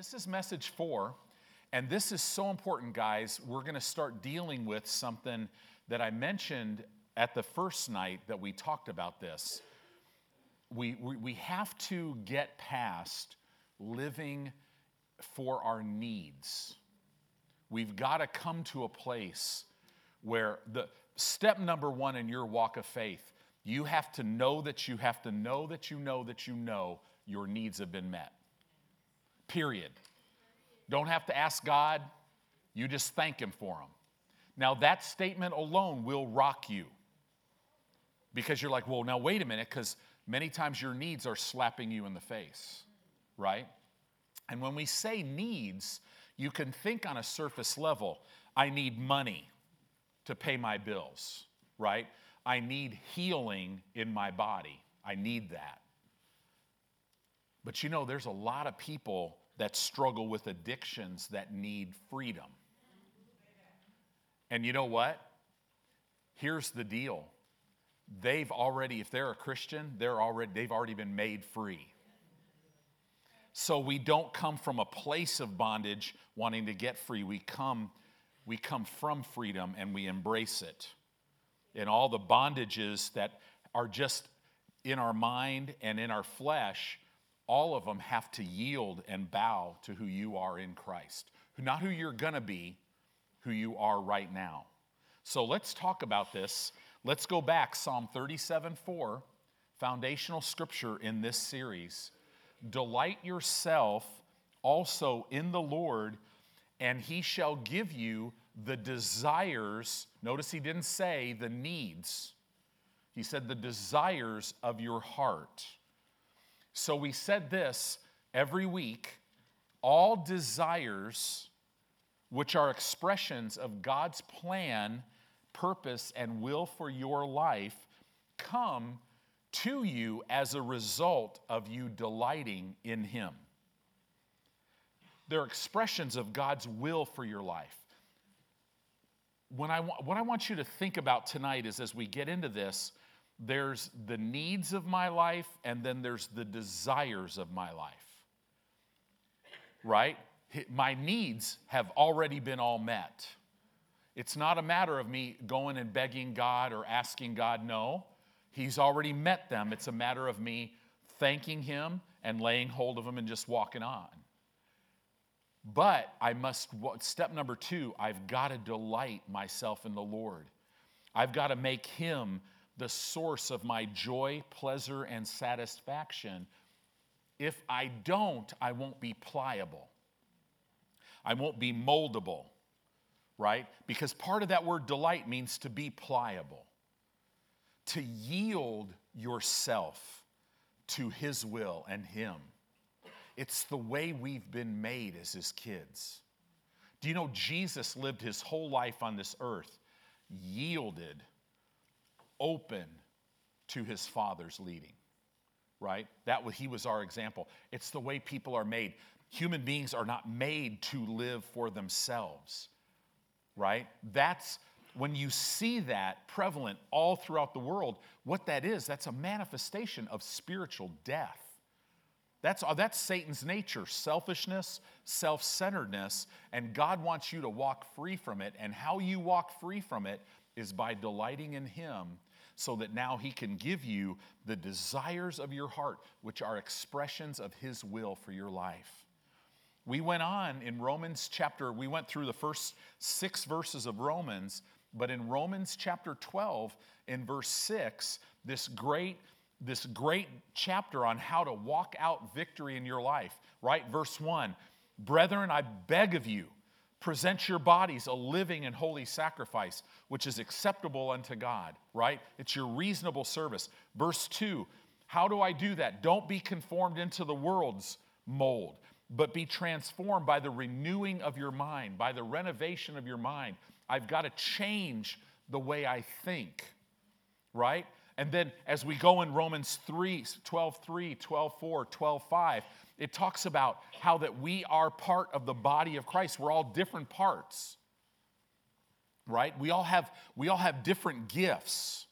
This is message four, and this is so important, guys. We're going to start dealing with something that I mentioned at the first night that we talked about this. We, we, we have to get past living for our needs. We've got to come to a place where the step number one in your walk of faith, you have to know that you have to know that you know that you know your needs have been met. Period. Don't have to ask God, you just thank Him for them. Now, that statement alone will rock you because you're like, well, now wait a minute, because many times your needs are slapping you in the face, right? And when we say needs, you can think on a surface level I need money to pay my bills, right? I need healing in my body. I need that. But you know, there's a lot of people that struggle with addictions that need freedom. And you know what? Here's the deal. They've already, if they're a Christian, they're already, they've already been made free. So we don't come from a place of bondage wanting to get free. We come, we come from freedom and we embrace it. And all the bondages that are just in our mind and in our flesh, all of them have to yield and bow to who you are in Christ. Not who you're going to be, who you are right now. So let's talk about this. Let's go back Psalm 37 4, foundational scripture in this series. Delight yourself also in the Lord, and he shall give you the desires. Notice he didn't say the needs, he said the desires of your heart. So we said this every week all desires, which are expressions of God's plan, purpose, and will for your life, come to you as a result of you delighting in Him. They're expressions of God's will for your life. When I, what I want you to think about tonight is as we get into this, there's the needs of my life and then there's the desires of my life. Right? My needs have already been all met. It's not a matter of me going and begging God or asking God, no. He's already met them. It's a matter of me thanking Him and laying hold of Him and just walking on. But I must, step number two, I've got to delight myself in the Lord. I've got to make Him the source of my joy, pleasure, and satisfaction. If I don't, I won't be pliable. I won't be moldable, right? Because part of that word delight means to be pliable to yield yourself to His will and Him. It's the way we've been made as His kids. Do you know Jesus lived His whole life on this earth yielded, open to His Father's leading? Right? That He was our example. It's the way people are made. Human beings are not made to live for themselves. Right? That's when you see that prevalent all throughout the world, what that is, that's a manifestation of spiritual death. That's, uh, that's Satan's nature selfishness, self centeredness, and God wants you to walk free from it. And how you walk free from it is by delighting in Him so that now He can give you the desires of your heart, which are expressions of His will for your life. We went on in Romans chapter, we went through the first six verses of Romans, but in Romans chapter 12, in verse 6, this great, this great chapter on how to walk out victory in your life, right? Verse 1 Brethren, I beg of you, present your bodies a living and holy sacrifice, which is acceptable unto God, right? It's your reasonable service. Verse 2 How do I do that? Don't be conformed into the world's mold, but be transformed by the renewing of your mind, by the renovation of your mind I've got to change the way I think, right? And then as we go in Romans 3, 12, 3, 12, 4, 12, 5, it talks about how that we are part of the body of Christ. We're all different parts. Right? We all have we all have different gifts.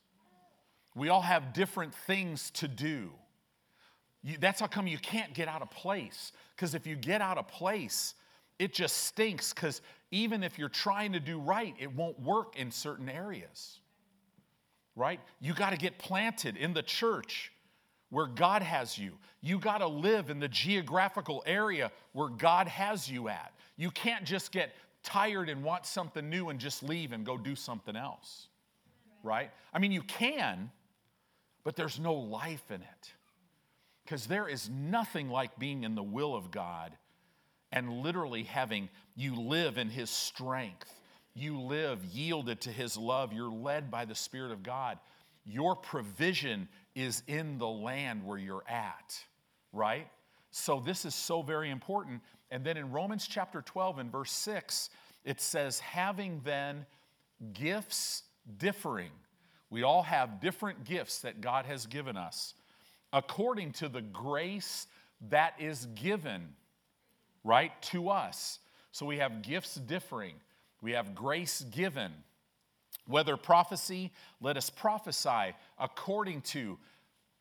We all have different things to do. You, that's how come you can't get out of place. Because if you get out of place, it just stinks. Because even if you're trying to do right, it won't work in certain areas. Right? You got to get planted in the church where God has you. You got to live in the geographical area where God has you at. You can't just get tired and want something new and just leave and go do something else. Right? I mean, you can, but there's no life in it. Because there is nothing like being in the will of God and literally having you live in His strength. You live yielded to His love. You're led by the Spirit of God. Your provision is in the land where you're at, right? So this is so very important. And then in Romans chapter 12 and verse 6, it says, having then gifts differing. We all have different gifts that God has given us according to the grace that is given, right, to us. So we have gifts differing, we have grace given. Whether prophecy, let us prophesy according to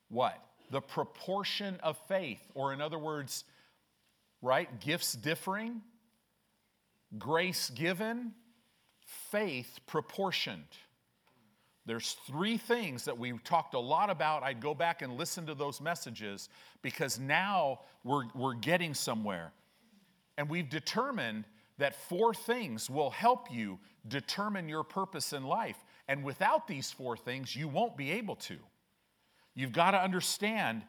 what? The proportion of faith, or in other words, right? Gifts differing, grace given, faith proportioned. There's three things that we talked a lot about. I'd go back and listen to those messages because now we're, we're getting somewhere. And we've determined that four things will help you determine your purpose in life. And without these four things, you won't be able to. You've got to understand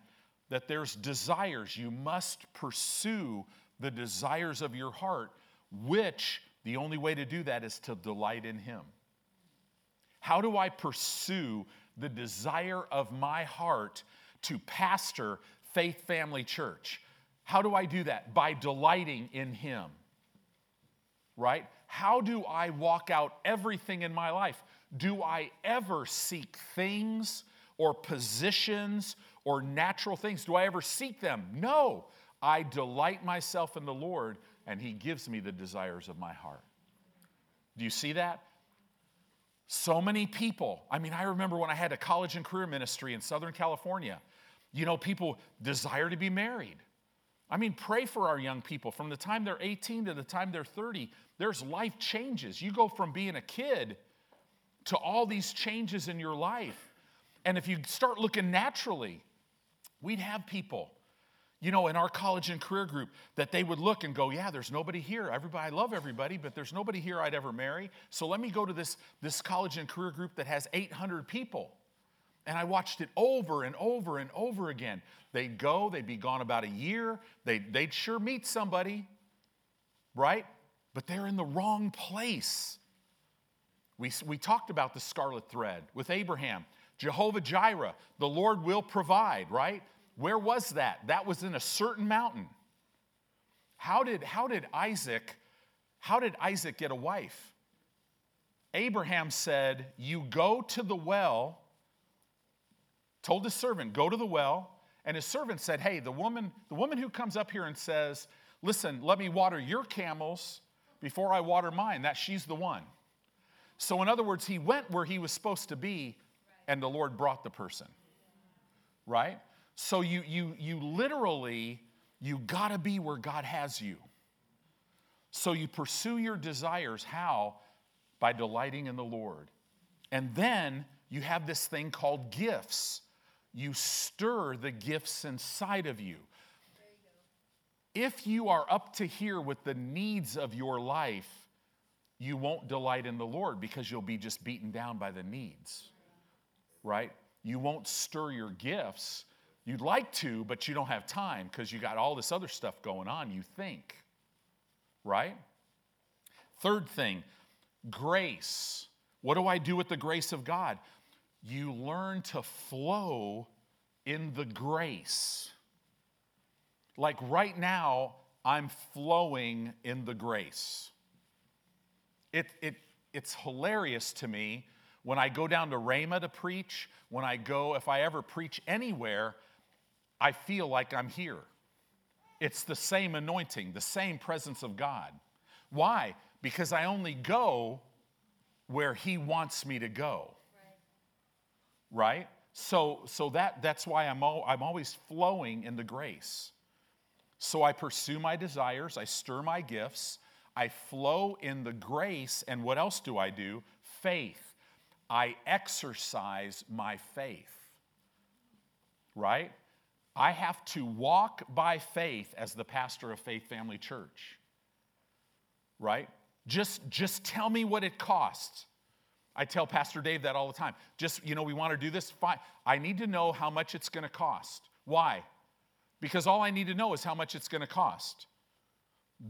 that there's desires. You must pursue the desires of your heart, which the only way to do that is to delight in Him. How do I pursue the desire of my heart to pastor Faith Family Church? How do I do that? By delighting in Him. Right? How do I walk out everything in my life? Do I ever seek things or positions or natural things? Do I ever seek them? No. I delight myself in the Lord, and He gives me the desires of my heart. Do you see that? So many people. I mean, I remember when I had a college and career ministry in Southern California, you know, people desire to be married. I mean, pray for our young people. From the time they're 18 to the time they're 30, there's life changes. You go from being a kid to all these changes in your life. And if you start looking naturally, we'd have people, you know, in our college and career group that they would look and go, Yeah, there's nobody here. Everybody, I love everybody, but there's nobody here I'd ever marry. So let me go to this, this college and career group that has 800 people. And I watched it over and over and over again. They'd go, they'd be gone about a year, they'd, they'd sure meet somebody, right? But they're in the wrong place. We, we talked about the scarlet thread with Abraham. Jehovah Jireh, the Lord will provide, right? Where was that? That was in a certain mountain. How did, how did Isaac, how did Isaac get a wife? Abraham said, You go to the well, told his servant, go to the well. And his servant said, Hey, the woman, the woman who comes up here and says, Listen, let me water your camels before I water mine, that she's the one. So, in other words, he went where he was supposed to be and the Lord brought the person. Right? So you you you literally you got to be where God has you. So you pursue your desires how? By delighting in the Lord. And then you have this thing called gifts. You stir the gifts inside of you. If you are up to here with the needs of your life, you won't delight in the Lord because you'll be just beaten down by the needs right? You won't stir your gifts. You'd like to, but you don't have time because you got all this other stuff going on, you think, right? Third thing, grace. What do I do with the grace of God? You learn to flow in the grace. Like right now, I'm flowing in the grace. It, it, it's hilarious to me when I go down to Rhema to preach, when I go, if I ever preach anywhere, I feel like I'm here. It's the same anointing, the same presence of God. Why? Because I only go where He wants me to go. Right? So, so that, that's why I'm, all, I'm always flowing in the grace. So I pursue my desires, I stir my gifts, I flow in the grace, and what else do I do? Faith. I exercise my faith. Right? I have to walk by faith as the pastor of Faith Family Church. Right? Just, just tell me what it costs. I tell Pastor Dave that all the time. Just, you know, we want to do this, fine. I need to know how much it's going to cost. Why? Because all I need to know is how much it's going to cost.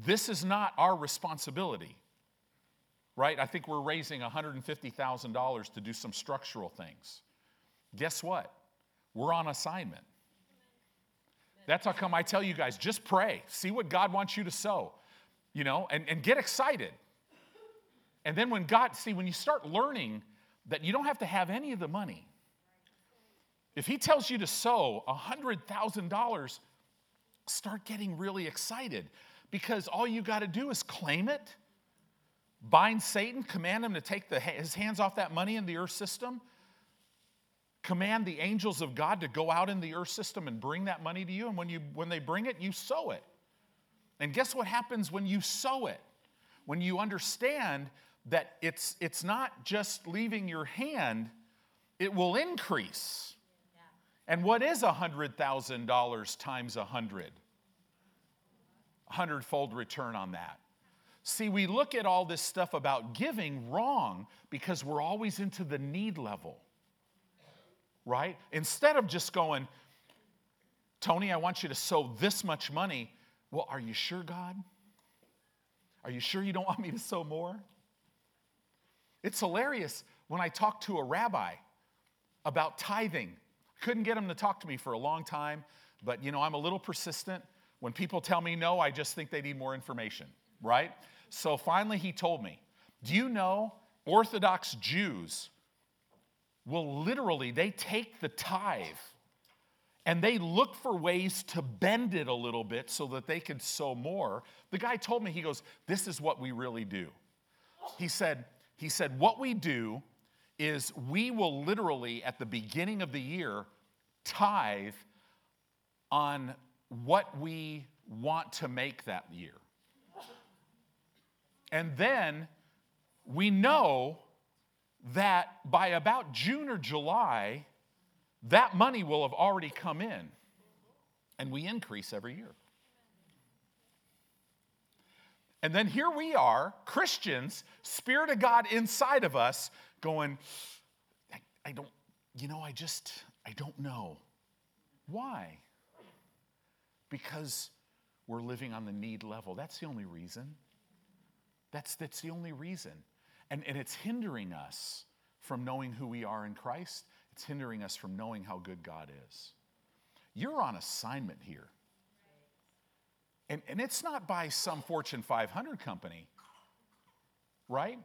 This is not our responsibility, right? I think we're raising $150,000 to do some structural things. Guess what? We're on assignment. That's how come I tell you guys just pray, see what God wants you to sow, you know, and, and get excited. And then when God, see, when you start learning that you don't have to have any of the money, if He tells you to sow $100,000, start getting really excited because all you got to do is claim it, bind Satan, command him to take the, his hands off that money in the earth system, command the angels of God to go out in the earth system and bring that money to you. And when, you, when they bring it, you sow it. And guess what happens when you sow it? When you understand that it's, it's not just leaving your hand, it will increase. And what is $100,000 times 100? hundredfold return on that. See, we look at all this stuff about giving wrong because we're always into the need level, right? Instead of just going, Tony, I want you to sow this much money. Well, are you sure, God? Are you sure you don't want me to sow more? It's hilarious when I talk to a rabbi about tithing. Couldn't get him to talk to me for a long time, but you know, I'm a little persistent. When people tell me no, I just think they need more information, right? So finally, he told me, Do you know Orthodox Jews will literally, they take the tithe and they look for ways to bend it a little bit so that they can sow more. The guy told me, he goes, This is what we really do. He said, he said, What we do is we will literally, at the beginning of the year, tithe on what we want to make that year. And then we know that by about June or July, that money will have already come in. And we increase every year. And then here we are, Christians, Spirit of God inside of us, going, I, I don't, you know, I just, I don't know. Why? Because we're living on the need level. That's the only reason. That's, that's the only reason. And, and it's hindering us from knowing who we are in Christ. It's hindering us from knowing how good God is. You're on assignment here. And, and it's not by some Fortune 500 company, right?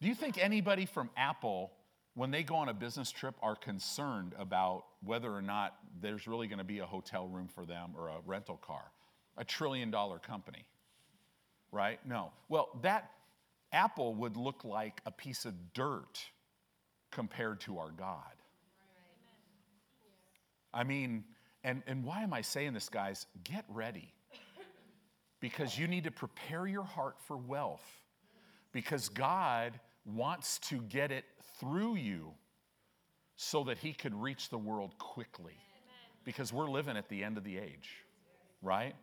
Do you think anybody from Apple when they go on a business trip, are concerned about whether or not there's really going to be a hotel room for them or a rental car. A trillion dollar company, right? No. Well, that Apple would look like a piece of dirt compared to our God. I mean, and, and why am I saying this, guys? Get ready. Because you need to prepare your heart for wealth. Because God wants to get it through you so that he could reach the world quickly. Because we're living at the end of the age, right?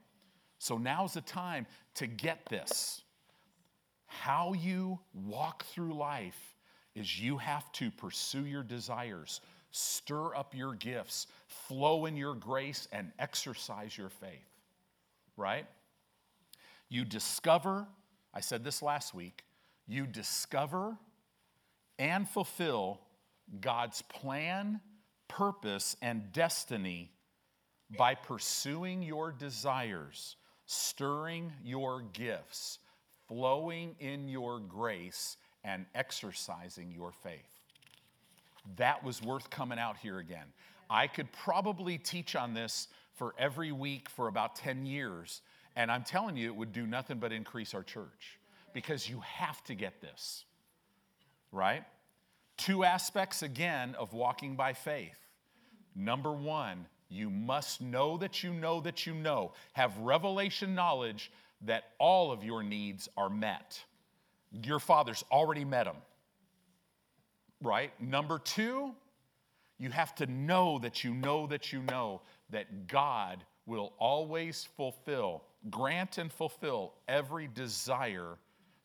So now's the time to get this. How you walk through life is you have to pursue your desires, stir up your gifts, flow in your grace, and exercise your faith, right? You discover, I said this last week, you discover and fulfill God's plan, purpose, and destiny by pursuing your desires, stirring your gifts, flowing in your grace, and exercising your faith. That was worth coming out here again. I could probably teach on this for every week for about 10 years, and I'm telling you, it would do nothing but increase our church because you have to get this, right? Two aspects again of walking by faith. Number one, you must know that you know that you know, have revelation knowledge that all of your needs are met. Your father's already met them. Right? Number two, you have to know that you know that you know that God will always fulfill, grant and fulfill every desire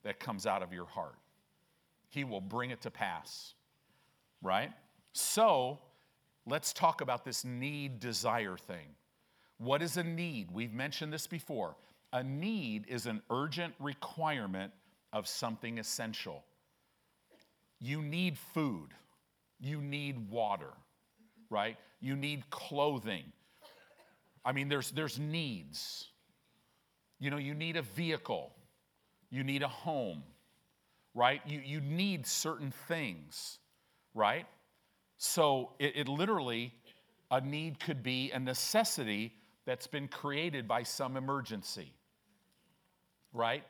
that comes out of your heart. He will bring it to pass. Right? So, let's talk about this need desire thing. What is a need? We've mentioned this before. A need is an urgent requirement of something essential. You need food, you need water, right? You need clothing. I mean, there's, there's needs. You know, you need a vehicle, you need a home, right? You, you need certain things, right? So it, it literally, a need could be a necessity that's been created by some emergency, right?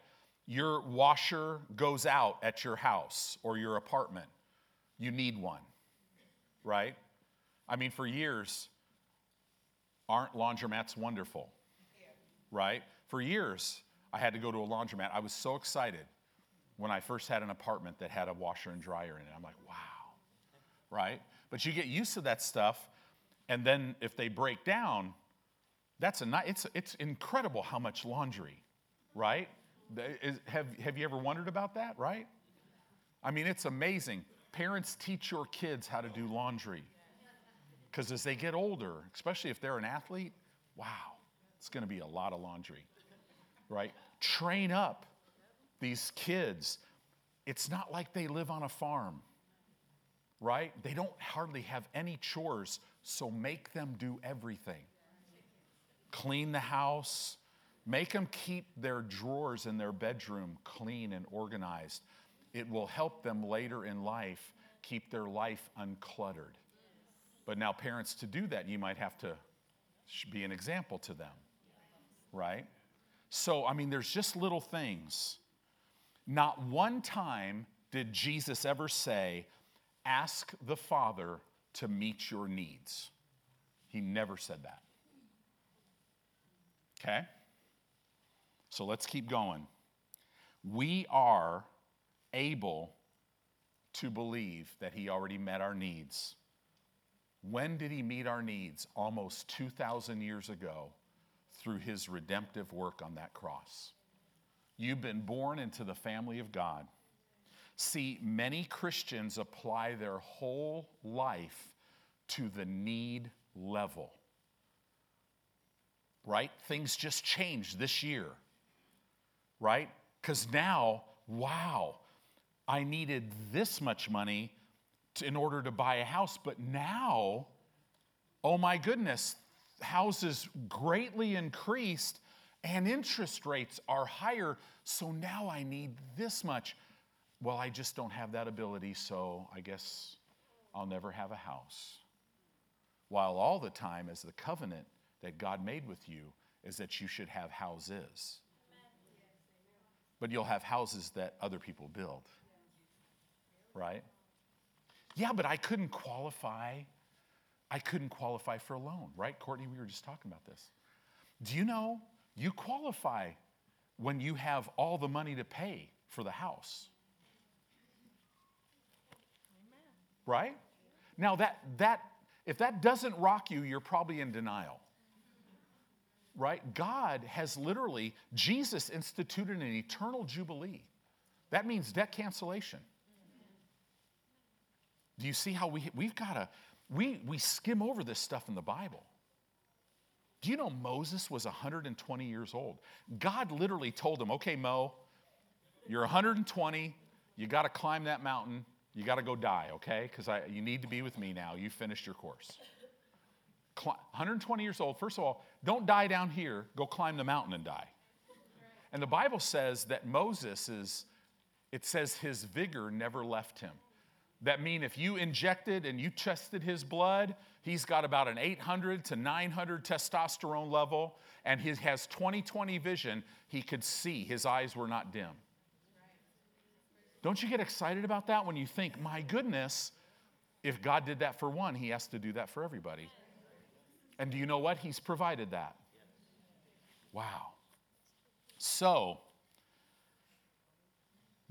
Your washer goes out at your house or your apartment. You need one, right? I mean, for years, aren't laundromats wonderful? Right? For years, I had to go to a laundromat. I was so excited when I first had an apartment that had a washer and dryer in it. I'm like, wow, right? But you get used to that stuff, and then if they break down, that's a it's it's incredible how much laundry, right? Is, have have you ever wondered about that? Right? I mean, it's amazing. Parents teach your kids how to do laundry. Because as they get older, especially if they're an athlete, wow, it's going to be a lot of laundry, right? Train up these kids. It's not like they live on a farm, right? They don't hardly have any chores, so make them do everything. Clean the house, make them keep their drawers in their bedroom clean and organized. It will help them later in life keep their life uncluttered. But now, parents, to do that, you might have to be an example to them, right? So, I mean, there's just little things. Not one time did Jesus ever say, Ask the Father to meet your needs. He never said that. Okay? So let's keep going. We are able to believe that He already met our needs when did he meet our needs? Almost 2,000 years ago through his redemptive work on that cross. You've been born into the family of God. See, many Christians apply their whole life to the need level. Right? Things just changed this year. Right? Because now, wow, I needed this much money to, in order to buy a house. But now, oh my goodness, houses greatly increased and interest rates are higher. So now I need this much. Well, I just don't have that ability, so I guess I'll never have a house. While all the time, as the covenant that God made with you is that you should have houses. But you'll have houses that other people build, right? Yeah, but I couldn't qualify. I couldn't qualify for a loan, right? Courtney, we were just talking about this. Do you know you qualify when you have all the money to pay for the house? Amen. Right? Now that that if that doesn't rock you, you're probably in denial. Right? God has literally Jesus instituted an eternal jubilee. That means debt cancellation. Do you see how we, we've got to, we, we skim over this stuff in the Bible. Do you know Moses was 120 years old? God literally told him, okay, Mo, you're 120, you got to climb that mountain, you got to go die, okay? Because you need to be with me now. You finished your course. 120 years old, first of all, don't die down here, go climb the mountain and die. And the Bible says that Moses is, it says his vigor never left him. That mean if you injected and you tested his blood, he's got about an 800 to 900 testosterone level, and he has 20/20 vision. He could see; his eyes were not dim. Don't you get excited about that when you think, my goodness, if God did that for one, he has to do that for everybody? And do you know what? He's provided that. Wow. So,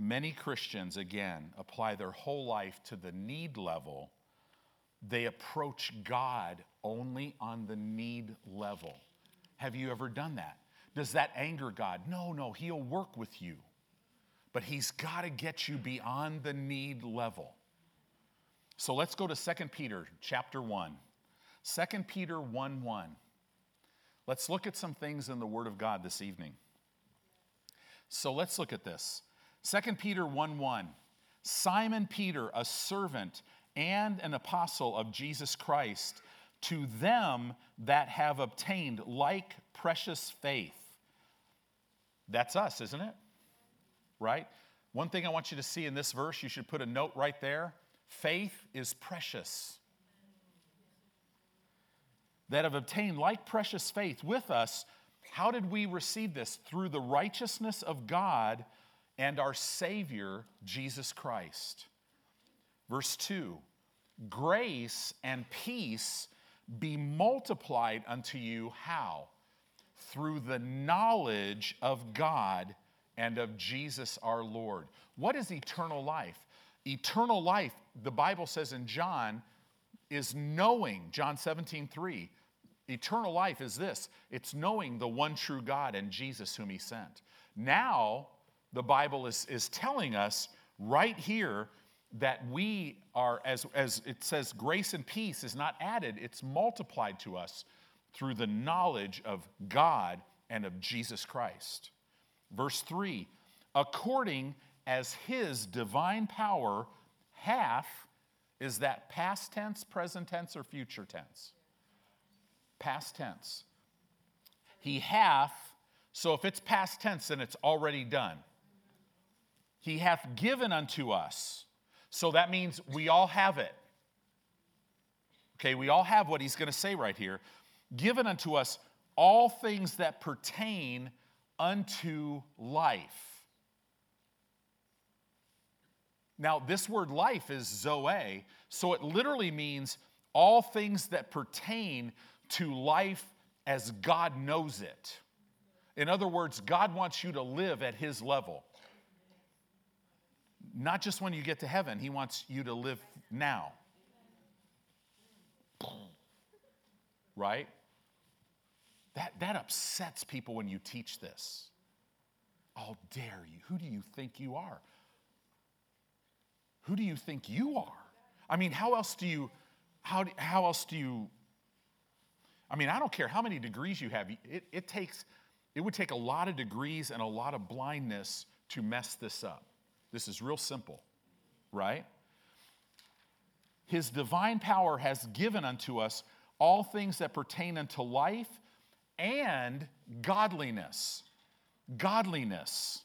many Christians, again, apply their whole life to the need level. They approach God only on the need level. Have you ever done that? Does that anger God? No, no, He'll work with you. But He's got to get you beyond the need level. So let's go to 2 Peter chapter 1. 2 Peter 1 1. Let's look at some things in the Word of God this evening. So let's look at this. 2 Peter 1 1. Simon Peter, a servant and an apostle of Jesus Christ, to them that have obtained like precious faith. That's us, isn't it? Right? One thing I want you to see in this verse, you should put a note right there. Faith is precious. That have obtained like precious faith with us. How did we receive this? Through the righteousness of God and our Savior, Jesus Christ. Verse 2 Grace and peace be multiplied unto you. How? Through the knowledge of God and of Jesus our Lord. What is eternal life? Eternal life, the Bible says in John, is knowing, John 17, 3. Eternal life is this it's knowing the one true God and Jesus whom he sent. Now, the Bible is, is telling us right here that we are, as, as it says, grace and peace is not added, it's multiplied to us through the knowledge of God and of Jesus Christ. Verse 3 according as his divine power hath, is that past tense, present tense, or future tense? Past tense. He hath, so if it's past tense, then it's already done. He hath given unto us. So that means we all have it. Okay, we all have what he's going to say right here. Given unto us all things that pertain unto life. Now, this word life is zoe, so it literally means all things that pertain to life as God knows it. In other words, God wants you to live at His level. Not just when you get to heaven, He wants you to live now. Right? That, that upsets people when you teach this. I'll dare you. Who do you think you are? Who do you think you are? I mean, how else do you, how, how else do you, I mean, I don't care how many degrees you have. It, it takes, it would take a lot of degrees and a lot of blindness to mess this up. This is real simple, right? His divine power has given unto us all things that pertain unto life and godliness. Godliness.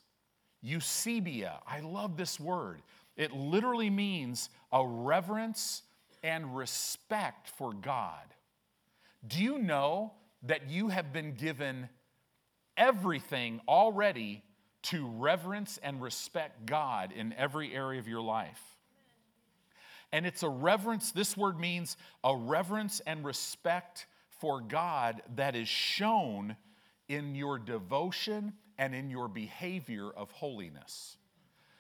Eusebeia. I love this word. It literally means a reverence and respect for God. Do you know that you have been given everything already to reverence and respect God in every area of your life? And it's a reverence, this word means a reverence and respect for God that is shown in your devotion and in your behavior of holiness.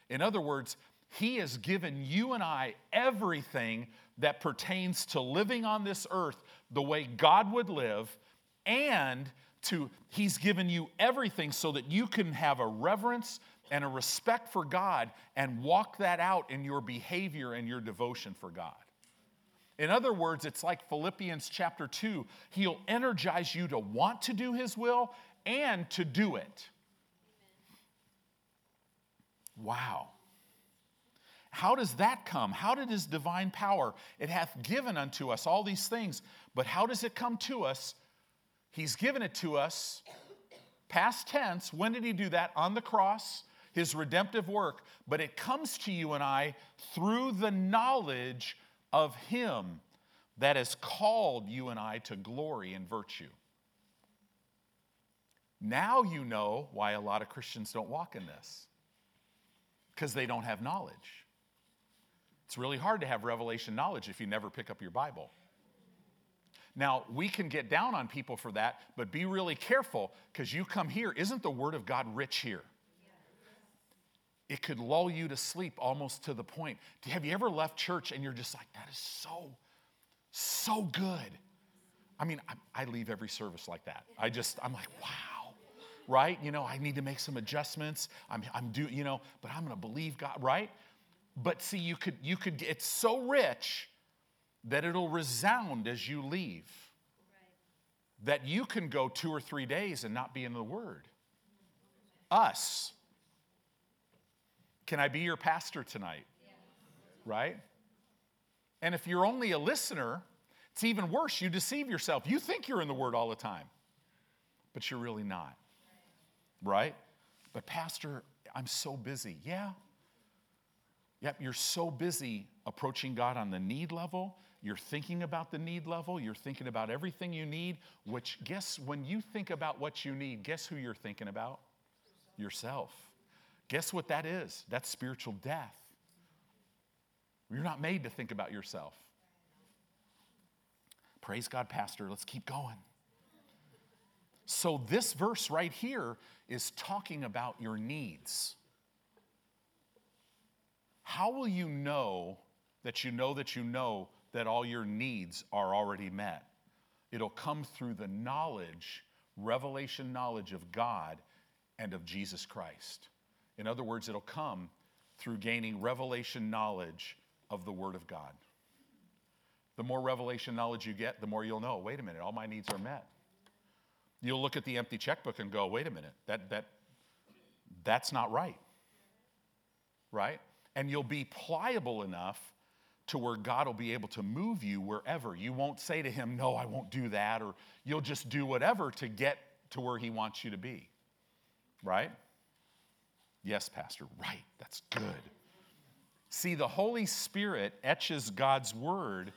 In other words, He has given you and I everything that pertains to living on this earth the way God would live, and to He's given you everything so that you can have a reverence and a respect for God and walk that out in your behavior and your devotion for God. In other words, it's like Philippians chapter 2. He'll energize you to want to do His will and to do it. Wow. How does that come? How did His divine power? It hath given unto us all these things, but how does it come to us? He's given it to us, past tense. When did He do that? On the cross, His redemptive work. But it comes to you and I through the knowledge of Him that has called you and I to glory and virtue. Now you know why a lot of Christians don't walk in this. Because they don't have knowledge. It's really hard to have revelation knowledge if you never pick up your Bible. Now, we can get down on people for that, but be really careful because you come here. Isn't the Word of God rich here? It could lull you to sleep almost to the point. Have you ever left church and you're just like, that is so, so good? I mean, I, I leave every service like that. I just, I'm like, wow, right? You know, I need to make some adjustments. I'm, I'm do, you know, but I'm going to believe God, right? But see, you could, you could, it's so rich that it'll resound as you leave. That you can go two or three days and not be in the Word. Us. Can I be your pastor tonight? Right? And if you're only a listener, it's even worse. You deceive yourself. You think you're in the Word all the time, but you're really not. Right? But, Pastor, I'm so busy. Yeah. Yep, you're so busy approaching God on the need level you're thinking about the need level. You're thinking about everything you need, which, guess, when you think about what you need, guess who you're thinking about? Yourself. Guess what that is? That's spiritual death. You're not made to think about yourself. Praise God, Pastor. Let's keep going. So, this verse right here is talking about your needs. How will you know that you know that you know that all your needs are already met. It'll come through the knowledge, revelation knowledge of God and of Jesus Christ. In other words, it'll come through gaining revelation knowledge of the Word of God. The more revelation knowledge you get, the more you'll know wait a minute, all my needs are met. You'll look at the empty checkbook and go, wait a minute, that, that, that's not right. Right? And you'll be pliable enough to where God will be able to move you wherever. You won't say to Him, No, I won't do that, or you'll just do whatever to get to where He wants you to be. Right? Yes, Pastor, right. That's good. See, the Holy Spirit etches God's word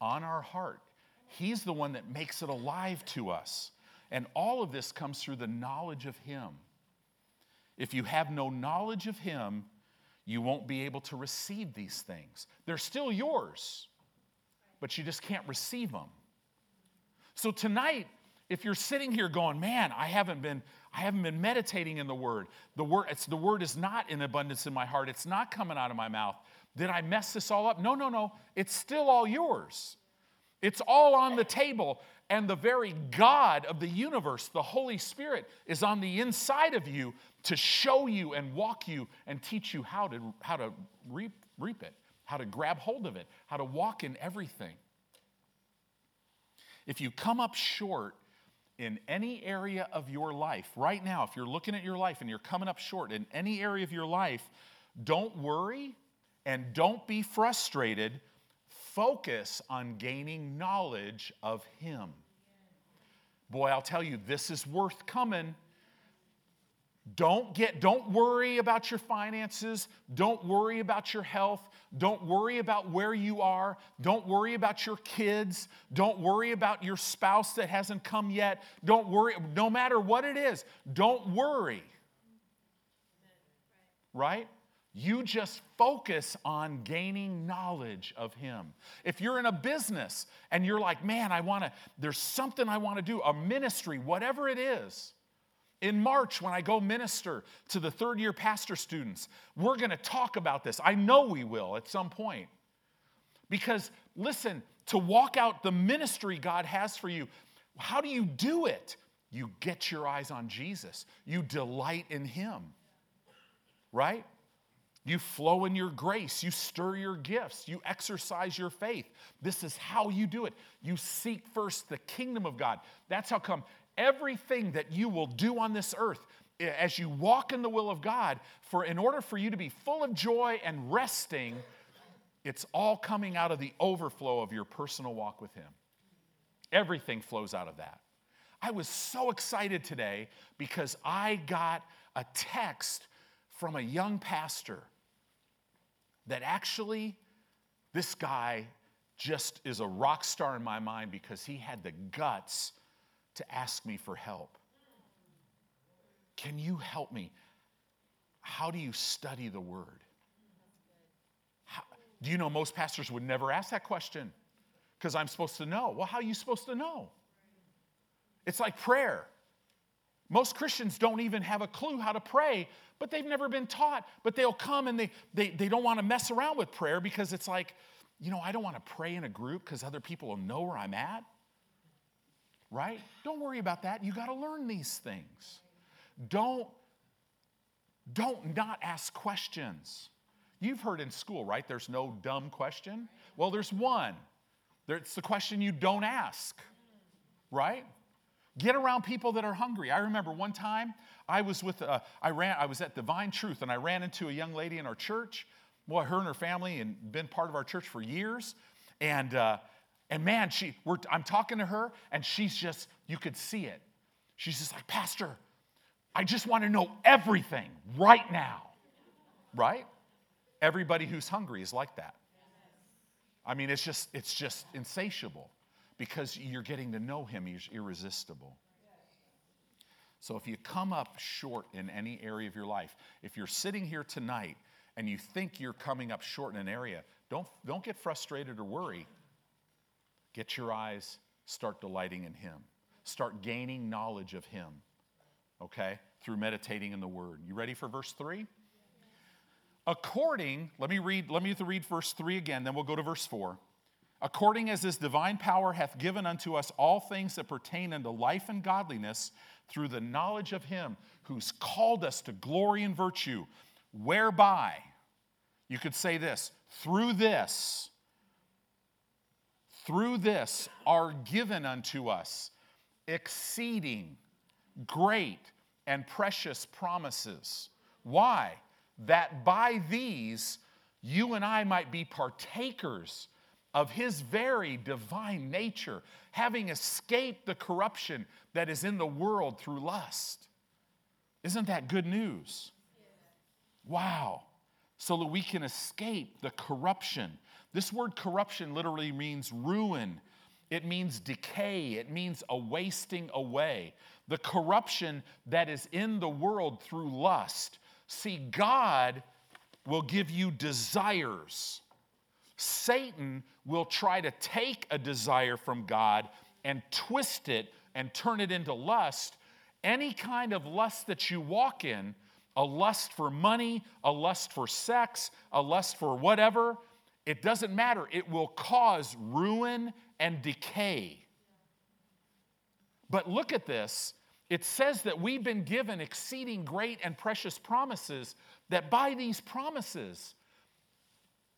on our heart. He's the one that makes it alive to us. And all of this comes through the knowledge of Him. If you have no knowledge of Him, you won't be able to receive these things. They're still yours, but you just can't receive them. So tonight, if you're sitting here going, "Man, I haven't been I haven't been meditating in the word. The word it's the word is not in abundance in my heart. It's not coming out of my mouth. Did I mess this all up? No, no, no. It's still all yours. It's all on the table and the very God of the universe, the Holy Spirit, is on the inside of you to show you and walk you and teach you how to, how to reap, reap it, how to grab hold of it, how to walk in everything. If you come up short in any area of your life, right now, if you're looking at your life and you're coming up short in any area of your life, don't worry and don't be frustrated focus on gaining knowledge of Him. Boy, I'll tell you, this is worth coming. Don't get don't worry about your finances, don't worry about your health, don't worry about where you are, don't worry about your kids, don't worry about your spouse that hasn't come yet. Don't worry no matter what it is. Don't worry. Right? You just focus on gaining knowledge of Him. If you're in a business and you're like, man, I wanna, there's something I wanna do, a ministry, whatever it is. In March, when I go minister to the third year pastor students, we're gonna talk about this. I know we will at some point. Because listen, to walk out the ministry God has for you, how do you do it? You get your eyes on Jesus, you delight in Him, right? You flow in your grace. You stir your gifts. You exercise your faith. This is how you do it. You seek first the kingdom of God. That's how come everything that you will do on this earth, as you walk in the will of God, for in order for you to be full of joy and resting, it's all coming out of the overflow of your personal walk with Him. Everything flows out of that. I was so excited today because I got a text from a young pastor that actually this guy just is a rock star in my mind because he had the guts to ask me for help. Can you help me? how do you study the word? How, do you know most pastors would never ask that question? Because I'm supposed to know. Well, how are you supposed to know? It's like prayer. Most Christians don't even have a clue how to pray, but they've never been taught. But they'll come and they, they, they don't want to mess around with prayer because it's like, you know, I don't want to pray in a group because other people will know where I'm at. Right? Don't worry about that. You got to learn these things. Don't, don't not ask questions. You've heard in school, right? There's no dumb question. Well, there's one. It's the question you don't ask, right? Get around people that are hungry. I remember one time I was with, I ran, I was at Divine Truth and I ran into a young lady in our church. Well, her and her family and been part of our church for years. And, uh, and man, she, I'm talking to her and she's just, you could see it. She's just like, Pastor, I just want to know everything right now. Right? Everybody who's hungry is like that. I mean, it's just, it's just insatiable because you're getting to know him. He's irresistible. So if you come up short in any area of your life, if you're sitting here tonight and you think you're coming up short in an area, don't, don't get frustrated or worry. Get your eyes, start delighting in him. Start gaining knowledge of him, okay, through meditating in the word. You ready for verse 3? According, let me read, let me read verse 3 again, then we'll go to verse 4 according as his divine power hath given unto us all things that pertain unto life and godliness through the knowledge of him who's called us to glory and virtue, whereby, you could say this, through this, through this are given unto us exceeding great and precious promises. Why? That by these you and I might be partakers of his very divine nature, having escaped the corruption that is in the world through lust. Isn't that good news? Wow. So that we can escape the corruption. This word corruption literally means ruin, it means decay, it means a wasting away. The corruption that is in the world through lust. See, God will give you desires Satan will try to take a desire from God and twist it and turn it into lust. Any kind of lust that you walk in, a lust for money, a lust for sex, a lust for whatever, it doesn't matter. It will cause ruin and decay. But look at this. It says that we've been given exceeding great and precious promises, that by these promises,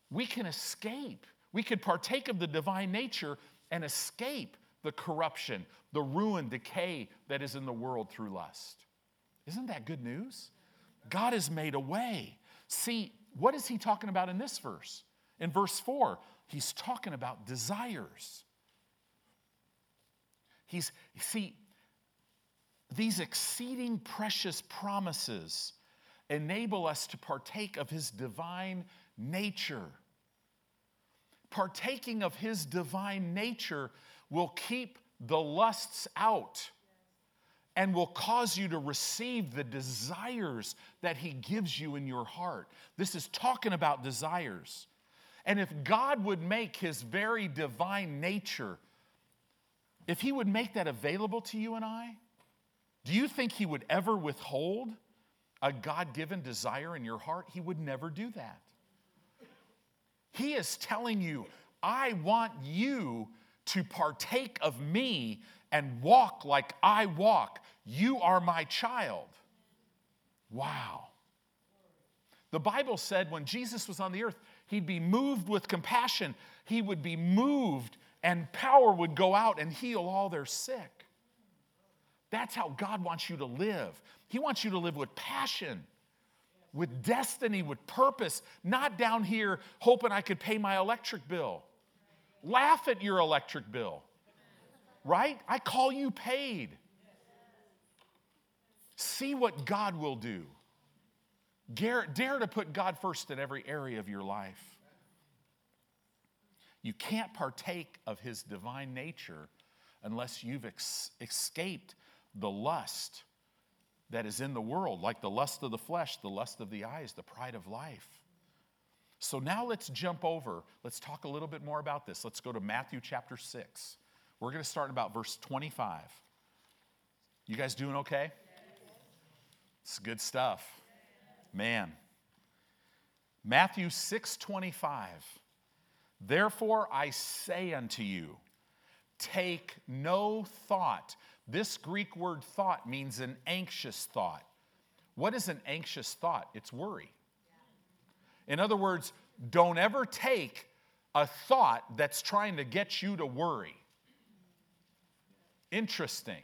we can escape. We could partake of the divine nature and escape the corruption, the ruin, decay that is in the world through lust. Isn't that good news? God has made a way. See, what is he talking about in this verse? In verse 4, he's talking about desires. He's, see, these exceeding precious promises enable us to partake of his divine nature. Partaking of his divine nature will keep the lusts out and will cause you to receive the desires that he gives you in your heart. This is talking about desires. And if God would make his very divine nature, if he would make that available to you and I, do you think he would ever withhold a God given desire in your heart? He would never do that. He is telling you, I want you to partake of me and walk like I walk. You are my child. Wow. The Bible said when Jesus was on the earth, he'd be moved with compassion. He would be moved, and power would go out and heal all their sick. That's how God wants you to live. He wants you to live with passion with destiny, with purpose, not down here hoping I could pay my electric bill. Laugh at your electric bill, right? I call you paid. See what God will do. Dare, dare to put God first in every area of your life. You can't partake of his divine nature unless you've ex- escaped the lust that is in the world, like the lust of the flesh, the lust of the eyes, the pride of life. So now let's jump over. Let's talk a little bit more about this. Let's go to Matthew chapter 6. We're going to start about verse 25. You guys doing okay? It's good stuff. Man. Matthew 6:25. Therefore I say unto you, take no thought. This Greek word thought means an anxious thought. What is an anxious thought? It's worry. In other words, don't ever take a thought that's trying to get you to worry. Interesting.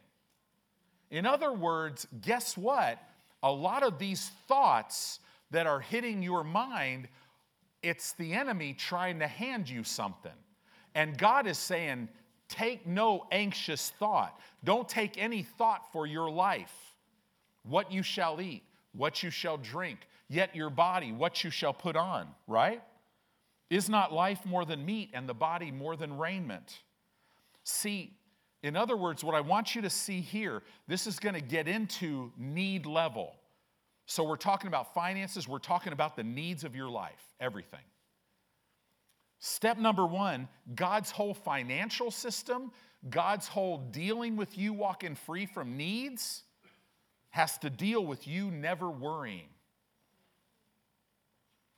In other words, guess what? A lot of these thoughts that are hitting your mind, it's the enemy trying to hand you something. And God is saying, take no anxious thought. Don't take any thought for your life. What you shall eat, what you shall drink, yet your body, what you shall put on, right? Is not life more than meat and the body more than raiment? See, in other words, what I want you to see here, this is going to get into need level. So we're talking about finances, we're talking about the needs of your life, everything. Step number one God's whole financial system, God's whole dealing with you walking free from needs has to deal with you never worrying.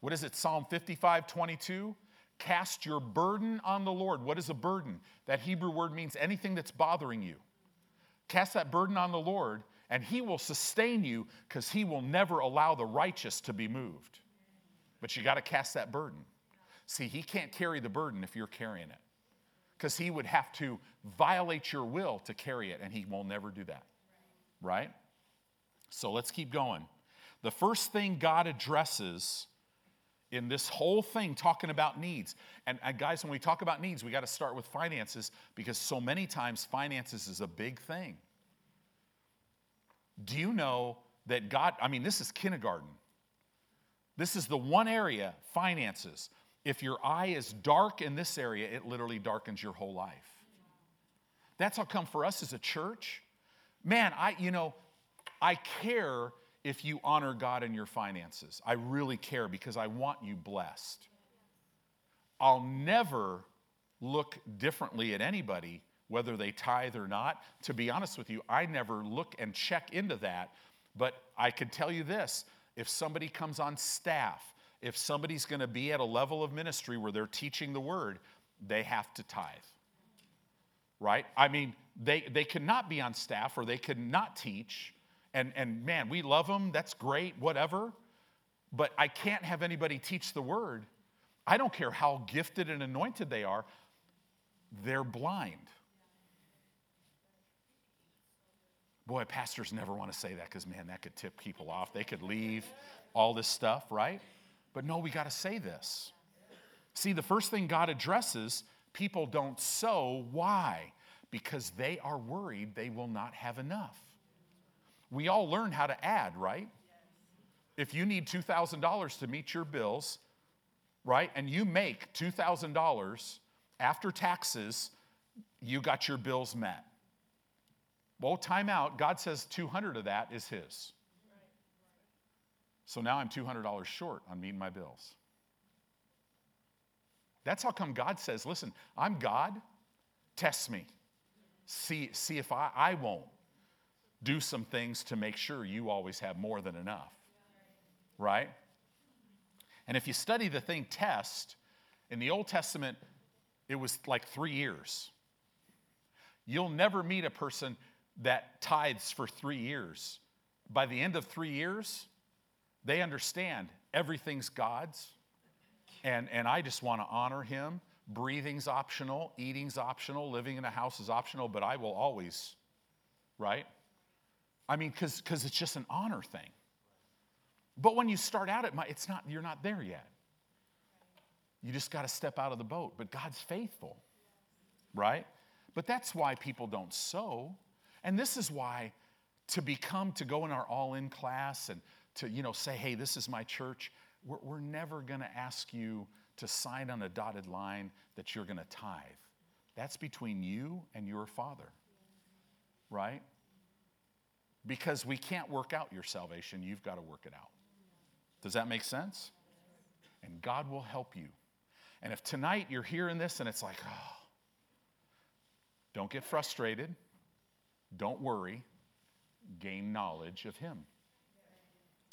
What is it, Psalm 55 22? Cast your burden on the Lord. What is a burden? That Hebrew word means anything that's bothering you. Cast that burden on the Lord, and He will sustain you because He will never allow the righteous to be moved. But you got to cast that burden. See, He can't carry the burden if you're carrying it because He would have to violate your will to carry it, and He will never do that. Right? So let's keep going. The first thing God addresses in this whole thing talking about needs. And, and guys, when we talk about needs, we got to start with finances because so many times finances is a big thing. Do you know that God, I mean, this is kindergarten. This is the one area, finances. If your eye is dark in this area, it literally darkens your whole life. That's how come for us as a church. Man, I, you know, I care if you honor God in your finances. I really care because I want you blessed. I'll never look differently at anybody, whether they tithe or not. To be honest with you, I never look and check into that. But I can tell you this if somebody comes on staff, if somebody's going to be at a level of ministry where they're teaching the word, they have to tithe. Right? I mean, they, they cannot be on staff or they cannot teach and, and man, we love them, that's great, whatever. But I can't have anybody teach the word. I don't care how gifted and anointed they are, they're blind. Boy, pastors never want to say that because, man, that could tip people off. They could leave all this stuff, right? But no, we got to say this. See, the first thing God addresses, people don't sow. Why? Because they are worried they will not have enough. We all learn how to add, right? If you need $2,000 to meet your bills, right, and you make $2,000 after taxes, you got your bills met. Well, time out. God says 200 of that is His. So now I'm $200 short on meeting my bills. That's how come God says, listen, I'm God, test me. See, see if I, I won't do some things to make sure you always have more than enough. Right? And if you study the thing test, in the Old Testament, it was like three years. You'll never meet a person that tithes for three years. By the end of three years, they understand everything's God's, and, and I just want to honor Him. Breathing's optional, eating's optional, living in a house is optional, but I will always, right? I mean, because it's just an honor thing. But when you start out, it might, it's not, you're not there yet. You just got to step out of the boat. But God's faithful, right? But that's why people don't sow. And this is why to become, to go in our all in class and to, you know, say, hey, this is my church, we're, we're never going to ask you to sign on a dotted line that you're going to tithe. That's between you and your father, right? Because we can't work out your salvation. You've got to work it out. Does that make sense? And God will help you. And if tonight you're hearing this and it's like, oh, don't get frustrated, don't worry, gain knowledge of Him.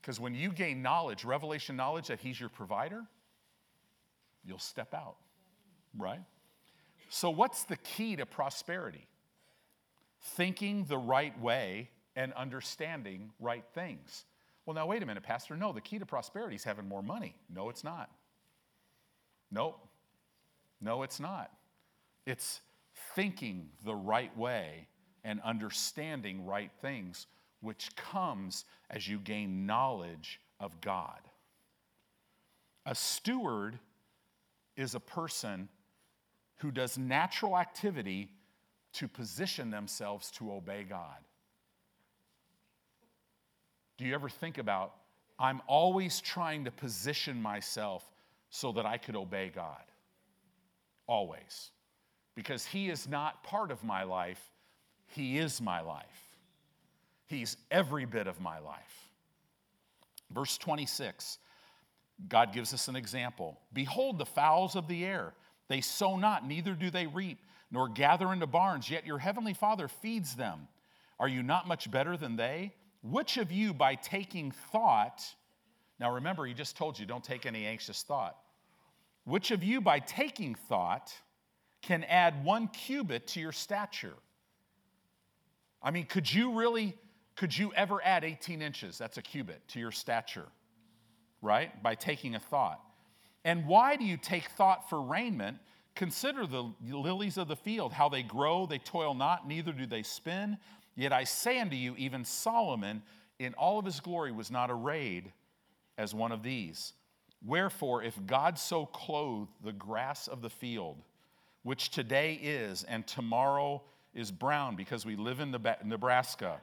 Because when you gain knowledge, revelation knowledge that He's your provider, you'll step out, right? So, what's the key to prosperity? Thinking the right way and understanding right things. Well, now, wait a minute, Pastor. No, the key to prosperity is having more money. No, it's not. Nope. No, it's not. It's thinking the right way and understanding right things, which comes as you gain knowledge of God. A steward is a person who does natural activity to position themselves to obey God. Do you ever think about, I'm always trying to position myself so that I could obey God? Always. Because He is not part of my life, He is my life. He's every bit of my life. Verse 26, God gives us an example. Behold the fowls of the air. They sow not, neither do they reap, nor gather into barns, yet your heavenly Father feeds them. Are you not much better than they? Which of you, by taking thought, now remember, he just told you don't take any anxious thought. Which of you, by taking thought, can add one cubit to your stature? I mean, could you really, could you ever add 18 inches? That's a cubit to your stature, right? By taking a thought. And why do you take thought for raiment? Consider the lilies of the field, how they grow, they toil not, neither do they spin. Yet I say unto you, even Solomon in all of his glory was not arrayed as one of these. Wherefore, if God so clothe the grass of the field, which today is and tomorrow is brown because we live in Nebraska,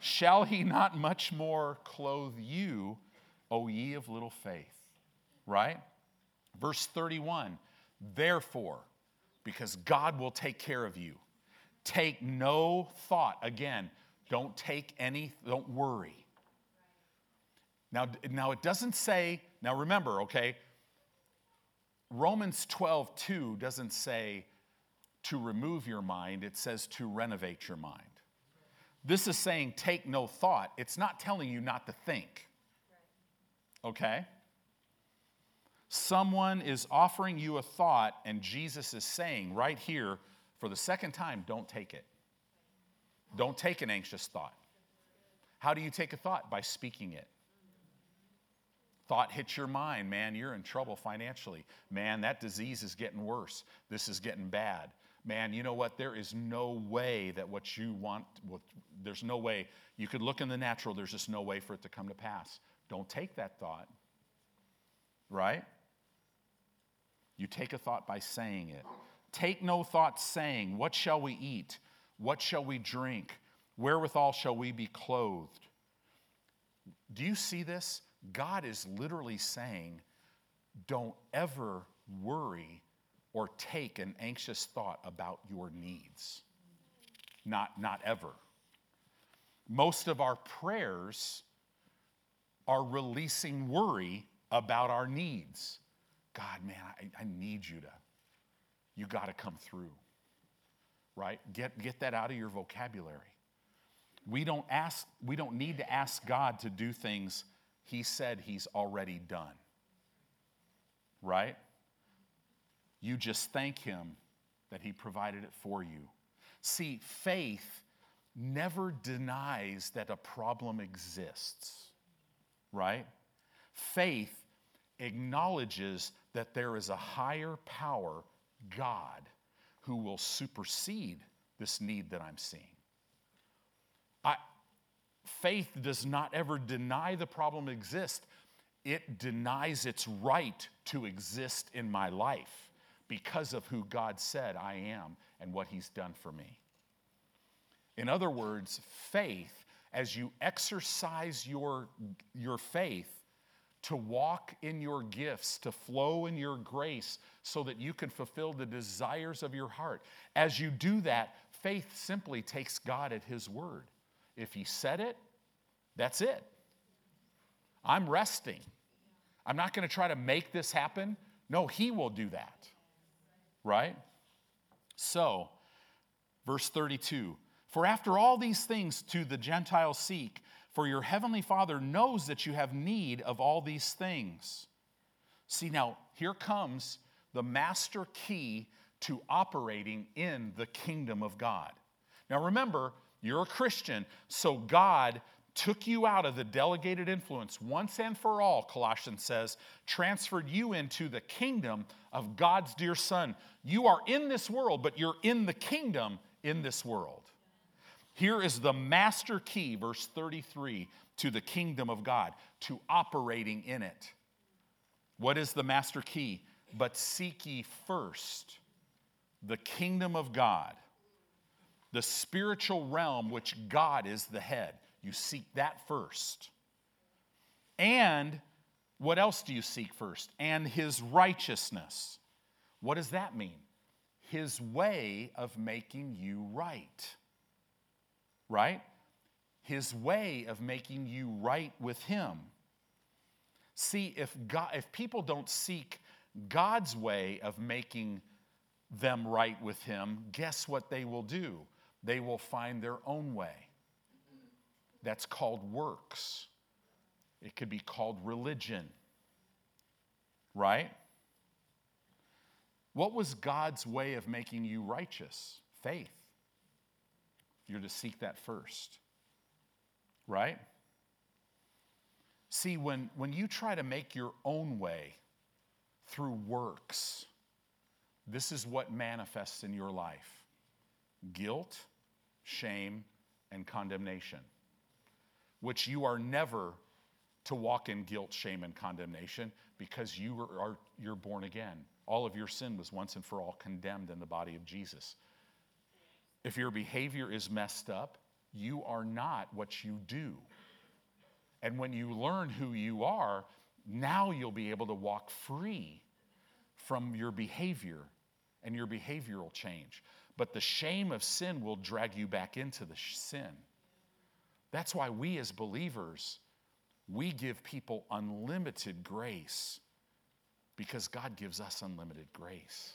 shall he not much more clothe you, O ye of little faith? Right? Verse 31 Therefore, because God will take care of you, Take no thought. Again, don't take any, don't worry. Now, now it doesn't say, now remember, okay, Romans 12, 2 doesn't say to remove your mind, it says to renovate your mind. This is saying take no thought. It's not telling you not to think. Okay? Someone is offering you a thought, and Jesus is saying right here, for the second time, don't take it. Don't take an anxious thought. How do you take a thought? By speaking it. Thought hits your mind, man, you're in trouble financially. Man, that disease is getting worse. This is getting bad. Man, you know what? There is no way that what you want, what, there's no way. You could look in the natural, there's just no way for it to come to pass. Don't take that thought, right? You take a thought by saying it. Take no thought, saying, What shall we eat? What shall we drink? Wherewithal shall we be clothed? Do you see this? God is literally saying, Don't ever worry or take an anxious thought about your needs. Not, not ever. Most of our prayers are releasing worry about our needs. God, man, I, I need you to you got to come through. Right? Get, get that out of your vocabulary. We don't ask, we don't need to ask God to do things He said He's already done. Right? You just thank Him that He provided it for you. See, faith never denies that a problem exists, right? Faith acknowledges that there is a higher power God who will supersede this need that I'm seeing. I, faith does not ever deny the problem exists, it denies its right to exist in my life because of who God said I am and what He's done for me. In other words, faith, as you exercise your, your faith, to walk in your gifts, to flow in your grace, so that you can fulfill the desires of your heart. As you do that, faith simply takes God at His word. If He said it, that's it. I'm resting. I'm not going to try to make this happen. No, He will do that. Right? So, verse 32 For after all these things to the Gentiles seek, for your heavenly Father knows that you have need of all these things. See, now, here comes the master key to operating in the kingdom of God. Now, remember, you're a Christian, so God took you out of the delegated influence once and for all, Colossians says, transferred you into the kingdom of God's dear Son. You are in this world, but you're in the kingdom in this world. Here is the master key, verse 33, to the kingdom of God, to operating in it. What is the master key? But seek ye first the kingdom of God, the spiritual realm which God is the head. You seek that first. And what else do you seek first? And his righteousness. What does that mean? His way of making you right. Right? His way of making you right with him. See, if, God, if people don't seek God's way of making them right with Him, guess what they will do? They will find their own way. That's called works. It could be called religion, right? What was God's way of making you righteous? Faith. You're to seek that first, right? See, when, when you try to make your own way through works, this is what manifests in your life guilt, shame, and condemnation, which you are never to walk in guilt, shame, and condemnation because you are, you're born again. All of your sin was once and for all condemned in the body of Jesus. If your behavior is messed up, you are not what you do. And when you learn who you are, now you'll be able to walk free from your behavior and your behavior will change. But the shame of sin will drag you back into the sin. That's why we as believers, we give people unlimited grace because God gives us unlimited grace.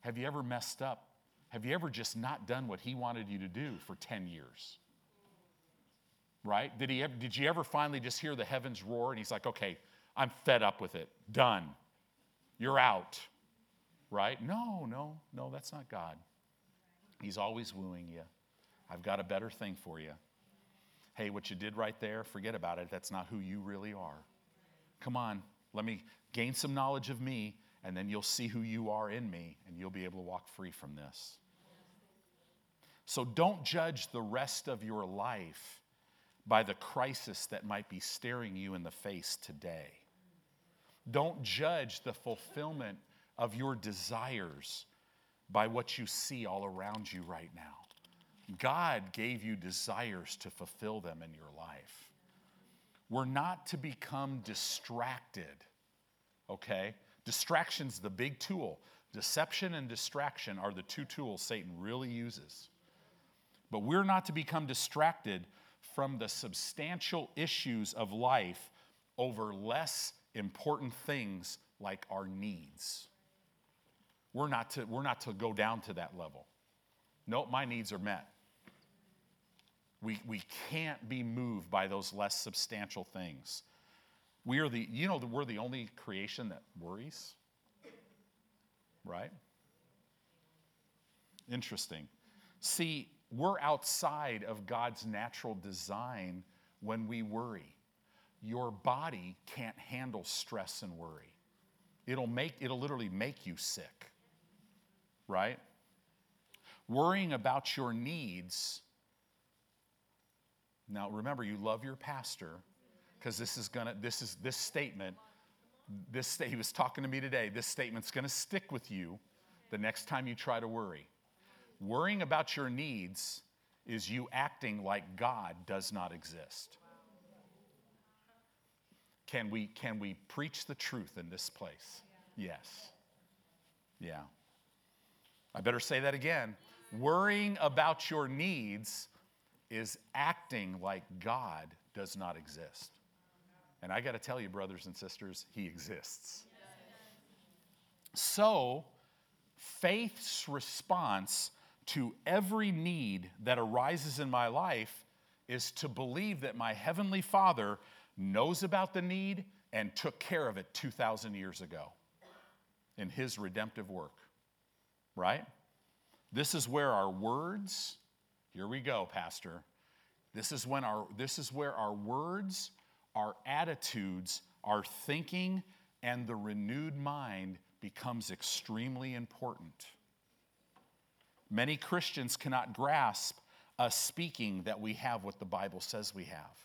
Have you ever messed up? Have you ever just not done what He wanted you to do for 10 years? Right? Did, he ever, did you ever finally just hear the heavens roar and He's like, okay, I'm fed up with it. Done. You're out right? No, no, no, that's not God. He's always wooing you. I've got a better thing for you. Hey, what you did right there, forget about it. That's not who you really are. Come on, let me gain some knowledge of me, and then you'll see who you are in me, and you'll be able to walk free from this. So don't judge the rest of your life by the crisis that might be staring you in the face today. Don't judge the fulfillment of your desires by what you see all around you right now. God gave you desires to fulfill them in your life. We're not to become distracted, okay? Distraction's the big tool. Deception and distraction are the two tools Satan really uses. But we're not to become distracted from the substantial issues of life over less important things like our needs. We're not to, we're not to go down to that level. Nope, my needs are met. We, we can't be moved by those less substantial things. We are the, you know, we're the only creation that worries, right? Interesting. See, we're outside of God's natural design when we worry. Your body can't handle stress and worry. It'll make it'll literally make you sick right? Worrying about your needs. Now remember, you love your pastor because this is gonna, this is this statement, this he was talking to me today, this statement's gonna stick with you the next time you try to worry. Worrying about your needs is you acting like God does not exist. Can we, can we preach the truth in this place? Yes. Yeah. I better say that again. Worrying about your needs is acting like God does not exist. And I got to tell you, brothers and sisters, He exists. So, faith's response to every need that arises in my life is to believe that my Heavenly Father knows about the need and took care of it 2,000 years ago in His redemptive work. Right? This is where our words, here we go, Pastor. This is, when our, this is where our words, our attitudes, our thinking, and the renewed mind becomes extremely important. Many Christians cannot grasp us speaking that we have what the Bible says we have.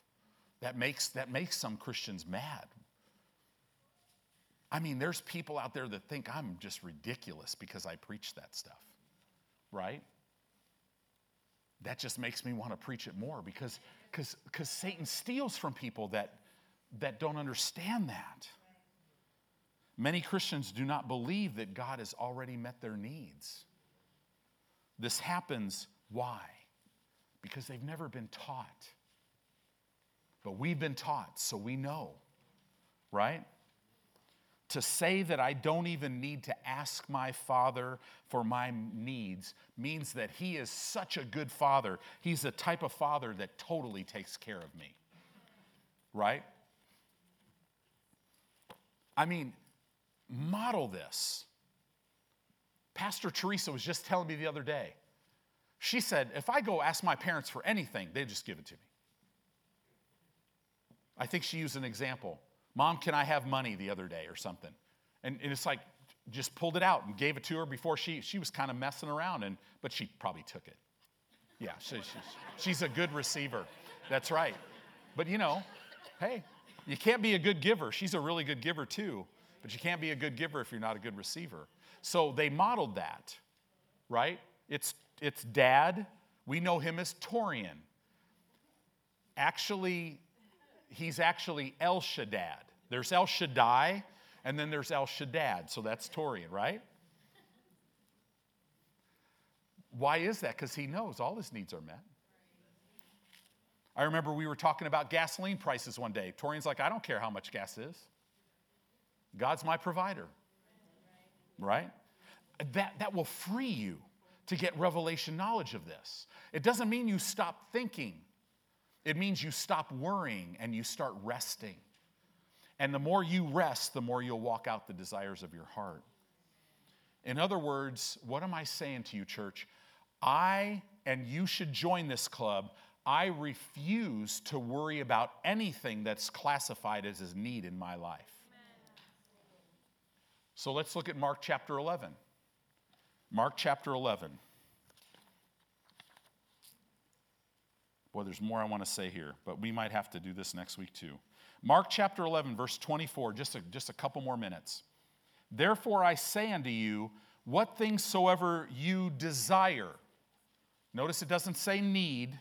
That makes, that makes some Christians mad. I mean, there's people out there that think I'm just ridiculous because I preach that stuff, right? That just makes me want to preach it more because because Satan steals from people that, that don't understand that. Many Christians do not believe that God has already met their needs. This happens, why? Because they've never been taught. But we've been taught, so we know, right? To say that I don't even need to ask my father for my needs means that he is such a good father. He's the type of father that totally takes care of me, right? I mean, model this. Pastor Teresa was just telling me the other day. She said, if I go ask my parents for anything, they just give it to me. I think she used an example. Mom, can I have money the other day or something? And, and it's like, just pulled it out and gave it to her before she, she was kind of messing around, and, but she probably took it. Yeah, she, she, she's a good receiver. That's right. But you know, hey, you can't be a good giver. She's a really good giver too. But you can't be a good giver if you're not a good receiver. So they modeled that, right? It's, it's dad. We know him as Torian. Actually, he's actually El Shaddad. There's El Shaddai, and then there's El Shaddad. So that's Torian, right? Why is that? Because he knows all his needs are met. I remember we were talking about gasoline prices one day. Torian's like, I don't care how much gas is. God's my provider. Right? That, that will free you to get revelation knowledge of this. It doesn't mean you stop thinking, it means you stop worrying and you start resting. And the more you rest, the more you'll walk out the desires of your heart. In other words, what am I saying to you, church? I, and you should join this club, I refuse to worry about anything that's classified as a need in my life. So let's look at Mark chapter 11. Mark chapter 11. Boy, there's more I want to say here, but we might have to do this next week too. Mark chapter 11, verse 24, just a, just a couple more minutes. Therefore I say unto you, what things soever you desire. Notice it doesn't say need.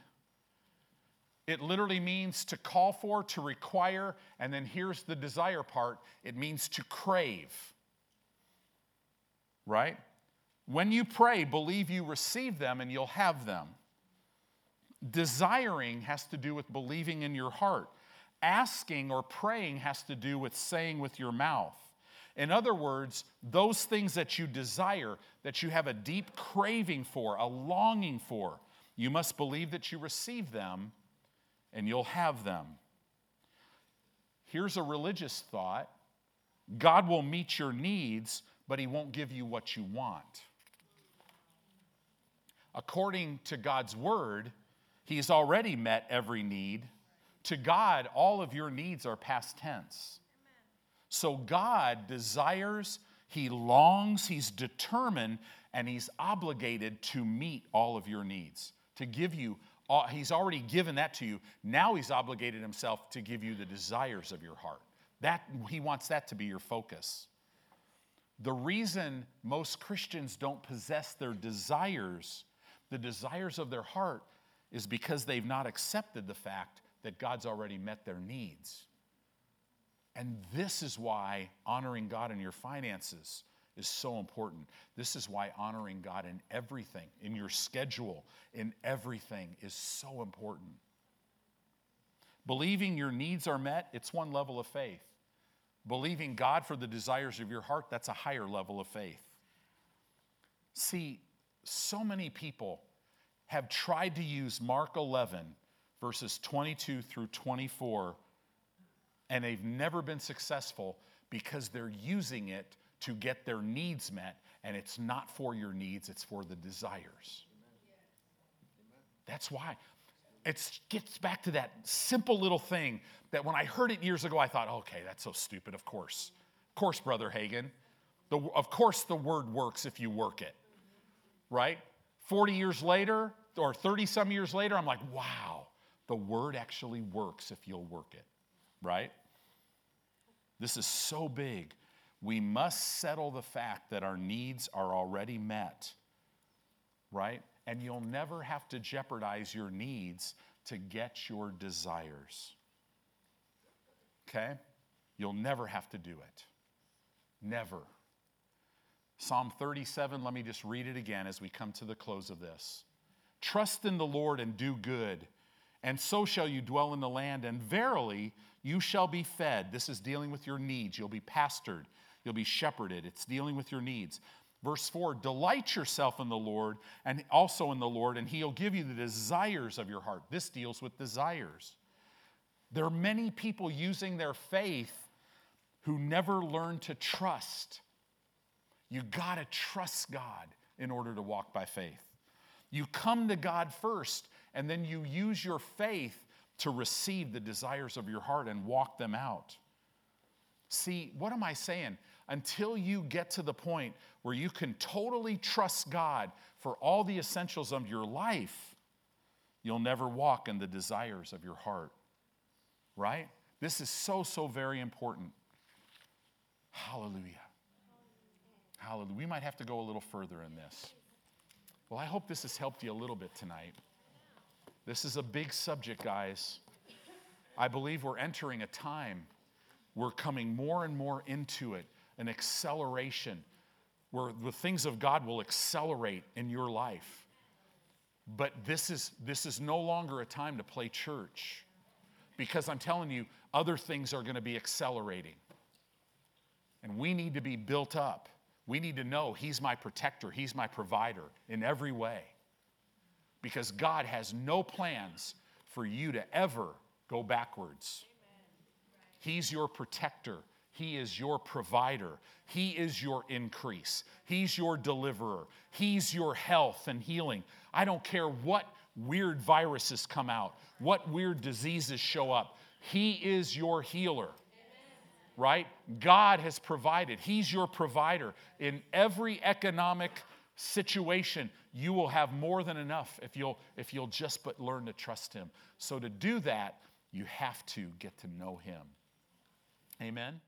It literally means to call for, to require, and then here's the desire part it means to crave right? When you pray, believe you receive them and you'll have them. Desiring has to do with believing in your heart. Asking or praying has to do with saying with your mouth. In other words, those things that you desire, that you have a deep craving for, a longing for, you must believe that you receive them and you'll have them. Here's a religious thought God will meet your needs but He won't give you what you want. According to God's word, He's already met every need. To God, all of your needs are past tense. So God desires, He longs, He's determined, and He's obligated to meet all of your needs, to give you. He's already given that to you. Now he's obligated himself to give you the desires of your heart. That he wants that to be your focus. The reason most Christians don't possess their desires, the desires of their heart, is because they've not accepted the fact that God's already met their needs. And this is why honoring God in your finances is so important. This is why honoring God in everything, in your schedule, in everything, is so important. Believing your needs are met, it's one level of faith. Believing God for the desires of your heart, that's a higher level of faith. See, so many people have tried to use Mark 11, verses 22 through 24, and they've never been successful because they're using it to get their needs met, and it's not for your needs, it's for the desires. That's why. It gets back to that simple little thing that when I heard it years ago, I thought, okay, that's so stupid, of course. Of course, Brother Hagin. The, of course, the word works if you work it, right? 40 years later, or 30 some years later, I'm like, wow, the word actually works if you'll work it, right? This is so big. We must settle the fact that our needs are already met, right? And you'll never have to jeopardize your needs to get your desires. Okay? You'll never have to do it. Never. Psalm 37, let me just read it again as we come to the close of this. Trust in the Lord and do good, and so shall you dwell in the land, and verily you shall be fed. This is dealing with your needs. You'll be pastured, you'll be shepherded. It's dealing with your needs. Verse 4 Delight yourself in the Lord, and also in the Lord, and he'll give you the desires of your heart. This deals with desires. There are many people using their faith who never learn to trust. You got to trust God in order to walk by faith. You come to God first, and then you use your faith to receive the desires of your heart and walk them out. See, what am I saying? Until you get to the point where you can totally trust God for all the essentials of your life, you'll never walk in the desires of your heart. Right? This is so, so very important. Hallelujah. Hallelujah. We might have to go a little further in this. Well, I hope this has helped you a little bit tonight. This is a big subject, guys. I believe we're entering a time, we're coming more and more into it, an acceleration where the things of God will accelerate in your life. But this is, this is no longer a time to play church because I'm telling you, other things are going to be accelerating. And we need to be built up. We need to know He's my protector, He's my provider in every way because God has no plans for you to ever go backwards. He's your protector. He is your provider. He is your increase. He's your deliverer. He's your health and healing. I don't care what weird viruses come out, what weird diseases show up. He is your healer. Right? God has provided. He's your provider in every economic situation you will have more than enough if you'll, if you'll just but learn to trust Him. So, to do that, you have to get to know Him. Amen.